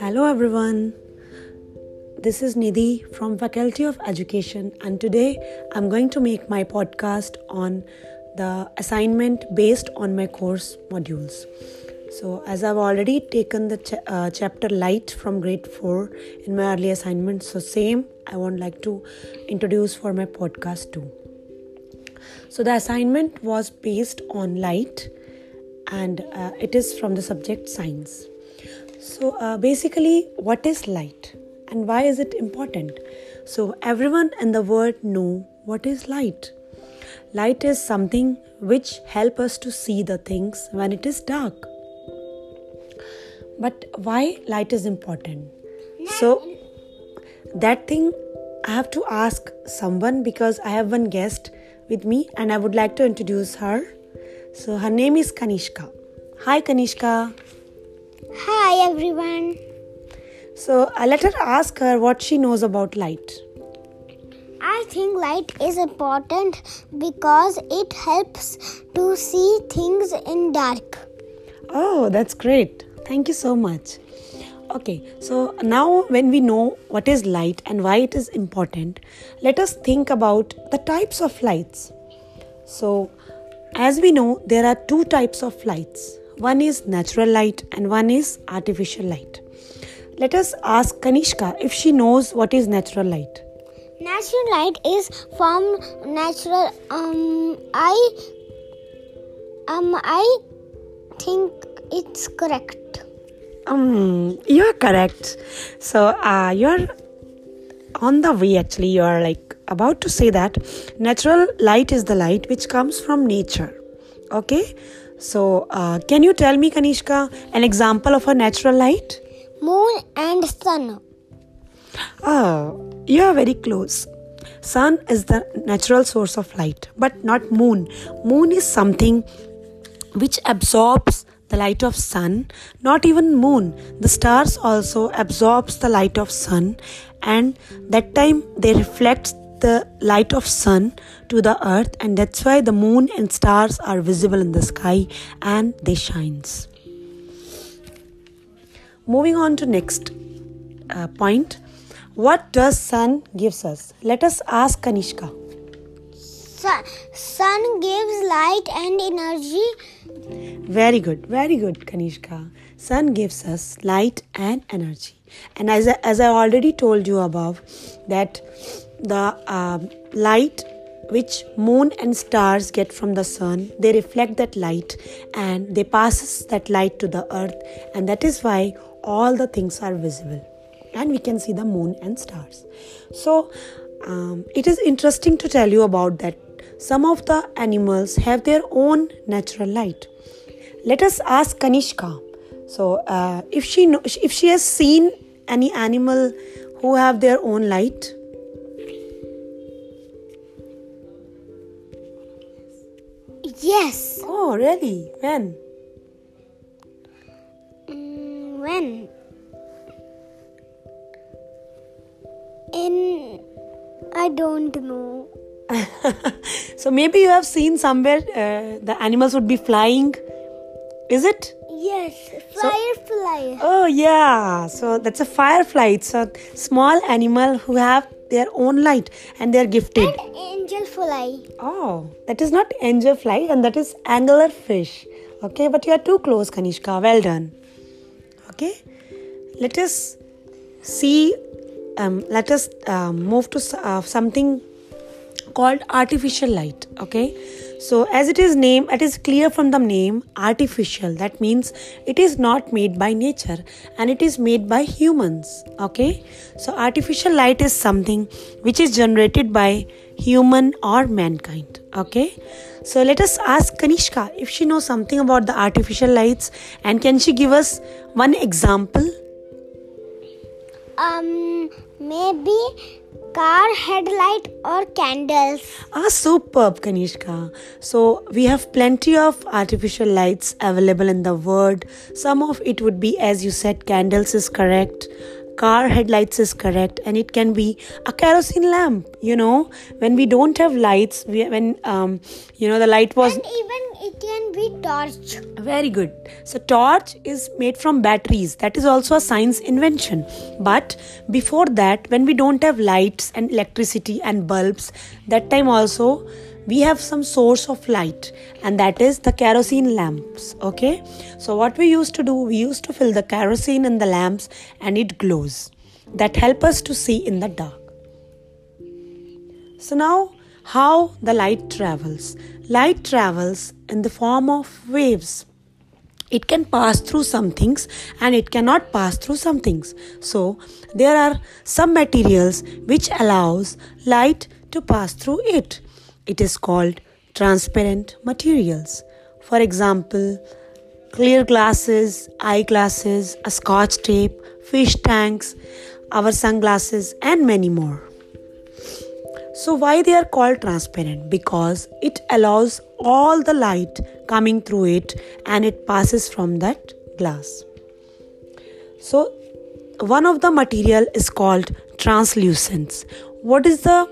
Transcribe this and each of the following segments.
Hello everyone. This is Nidhi from Faculty of Education and today I'm going to make my podcast on the assignment based on my course modules. So as I've already taken the ch- uh, chapter light from grade 4 in my early assignment so same I would like to introduce for my podcast too. So the assignment was based on light and uh, it is from the subject science. So, uh, basically, what is light and why is it important? So, everyone in the world know what is light. Light is something which help us to see the things when it is dark. But why light is important? So, that thing I have to ask someone because I have one guest with me and I would like to introduce her. So, her name is Kanishka. Hi, Kanishka. Hi everyone. So uh, let her ask her what she knows about light. I think light is important because it helps to see things in dark. Oh, that's great. Thank you so much. Okay, so now when we know what is light and why it is important, let us think about the types of lights. So, as we know, there are two types of lights one is natural light and one is artificial light. Let us ask Kanishka if she knows what is natural light. Natural light is from natural um I um I think it's correct. Um you are correct. So uh you're on the way actually you are like about to say that natural light is the light which comes from nature. Okay? So, uh, can you tell me, Kanishka, an example of a natural light? Moon and sun. Oh, you are very close. Sun is the natural source of light, but not moon. Moon is something which absorbs the light of sun not even moon. The stars also absorbs the light of sun and that time they reflect the light of sun to the earth and that's why the moon and stars are visible in the sky and they shines. Moving on to next uh, point. What does sun gives us? Let us ask kanishka. Sun, sun gives light and energy very good very good kanishka. Sun gives us light and energy. And as I, as I already told you above that the uh, light which moon and stars get from the sun they reflect that light and they passes that light to the earth. And that is why all the things are visible. And we can see the moon and stars. So um, it is interesting to tell you about that. Some of the animals have their own natural light let us ask kanishka so uh, if she know, if she has seen any animal who have their own light Yes. Oh, really? When? Mm, when? In. I don't know. so maybe you have seen somewhere uh, the animals would be flying. Is it? Yes, firefly. So, oh yeah, so that's a firefly. It's a small animal who have their own light and they're gifted. And angel fly. Oh, that is not angel fly and that is angler fish. Okay, but you are too close, Kanishka. Well done. Okay, let us see. Um, let us um, move to uh, something called artificial light. Okay so, as it is name, it is clear from the name artificial. That means it is not made by nature and it is made by humans. Okay, so artificial light is something which is generated by human or mankind. Okay, so let us ask Kanishka if she knows something about the artificial lights and can she give us one example? Um, maybe car headlight or candles. Ah superb kanishka. So we have plenty of artificial lights available in the world. Some of it would be as you said candles is correct car headlights is correct and it can be a kerosene lamp you know. When we don't have lights we, when um, you know the light was and even it can be torch. Very good. So, torch is made from batteries. That is also a science invention. But before that, when we don't have lights and electricity and bulbs, that time also we have some source of light and that is the kerosene lamps okay so what we used to do we used to fill the kerosene in the lamps and it glows that help us to see in the dark so now how the light travels. Light travels in the form of waves. It can pass through some things and it cannot pass through some things. So there are some materials which allows light to pass through it. It is called transparent materials. For example clear glasses eyeglasses a scotch tape fish tanks our sunglasses and many more so, why they are called transparent? Because it allows all the light coming through it and it passes from that glass. So, one of the material is called translucence. What is the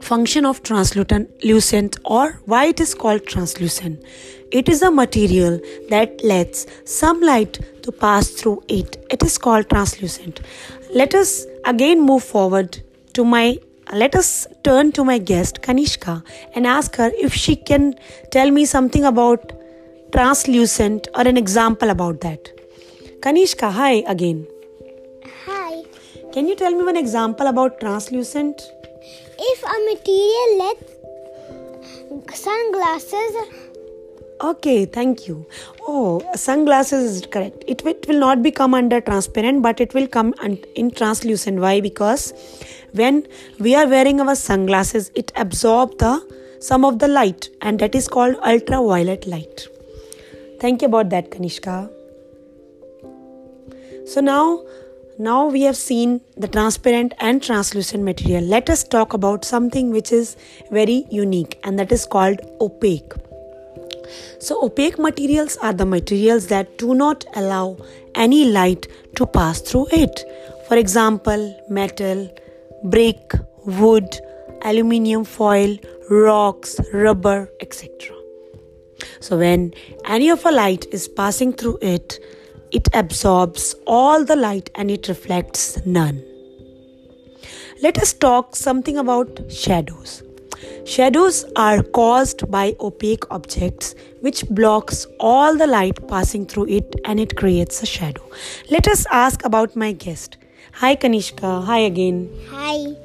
function of translucent or why it is called translucent? It is a material that lets some light to pass through it. It is called translucent. Let us again move forward to my let us turn to my guest Kanishka and ask her if she can tell me something about translucent or an example about that. Kanishka, hi again. Hi. Can you tell me one example about translucent? If a material lets sunglasses Okay, thank you. Oh, sunglasses is correct. It, it will not become under transparent, but it will come in translucent. Why? Because when we are wearing our sunglasses, it absorbs the some of the light, and that is called ultraviolet light. Thank you about that, Kanishka. So now, now we have seen the transparent and translucent material. Let us talk about something which is very unique, and that is called opaque. So, opaque materials are the materials that do not allow any light to pass through it. For example, metal, brick, wood, aluminium foil, rocks, rubber, etc. So, when any of a light is passing through it, it absorbs all the light and it reflects none. Let us talk something about shadows. Shadows are caused by opaque objects which blocks all the light passing through it and it creates a shadow. Let us ask about my guest. Hi Kanishka, hi again. Hi.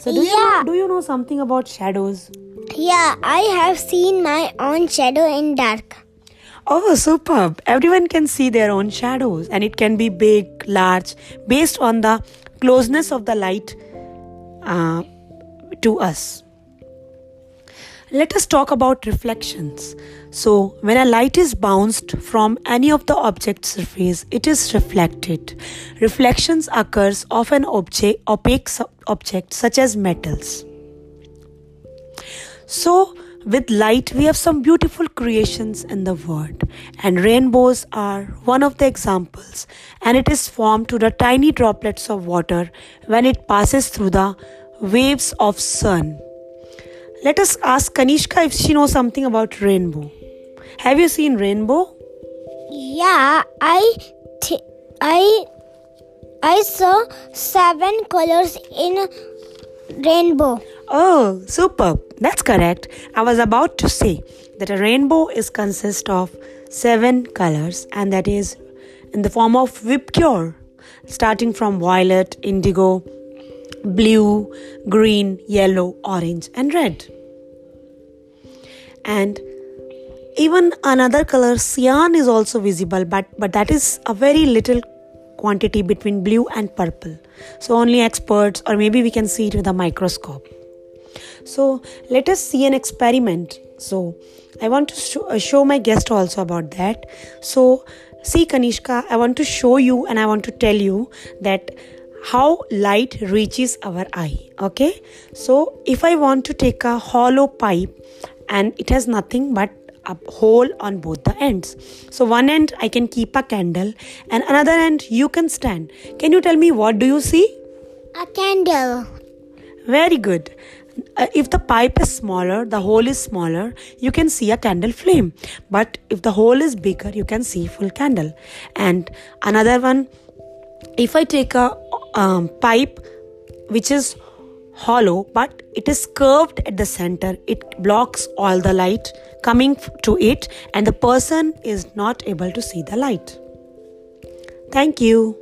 So do yeah. you know, do you know something about shadows? Yeah, I have seen my own shadow in dark. Oh, superb. Everyone can see their own shadows and it can be big, large based on the closeness of the light uh, to us. Let us talk about reflections. So, when a light is bounced from any of the object surface, it is reflected. Reflections occurs of an object, opaque object such as metals. So, with light, we have some beautiful creations in the world, and rainbows are one of the examples. And it is formed to the tiny droplets of water when it passes through the waves of sun. Let us ask Kanishka if she knows something about rainbow. Have you seen rainbow? Yeah, I th- I I saw seven colors in rainbow. Oh, superb. That's correct. I was about to say that a rainbow is consist of seven colors and that is in the form of vibgyor starting from violet, indigo, blue, green, yellow, orange, and red. And even another color, cyan, is also visible, but, but that is a very little quantity between blue and purple. So, only experts, or maybe we can see it with a microscope. So, let us see an experiment. So, I want to show, uh, show my guest also about that. So, see, Kanishka, I want to show you and I want to tell you that how light reaches our eye okay? So if i want to take a hollow pipe and it has nothing but a hole on both the ends. So one end i can keep a candle and another end you can stand. Can you tell me what do you see? A candle. Very good. Uh, if the pipe is smaller, the hole is smaller, you can see a candle flame. But if the hole is bigger, you can see full candle. And another one, if I take a um, pipe which is hollow but it is curved at the center, it blocks all the light coming to it, and the person is not able to see the light. Thank you.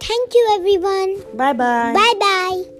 Thank you, everyone. Bye bye. Bye bye.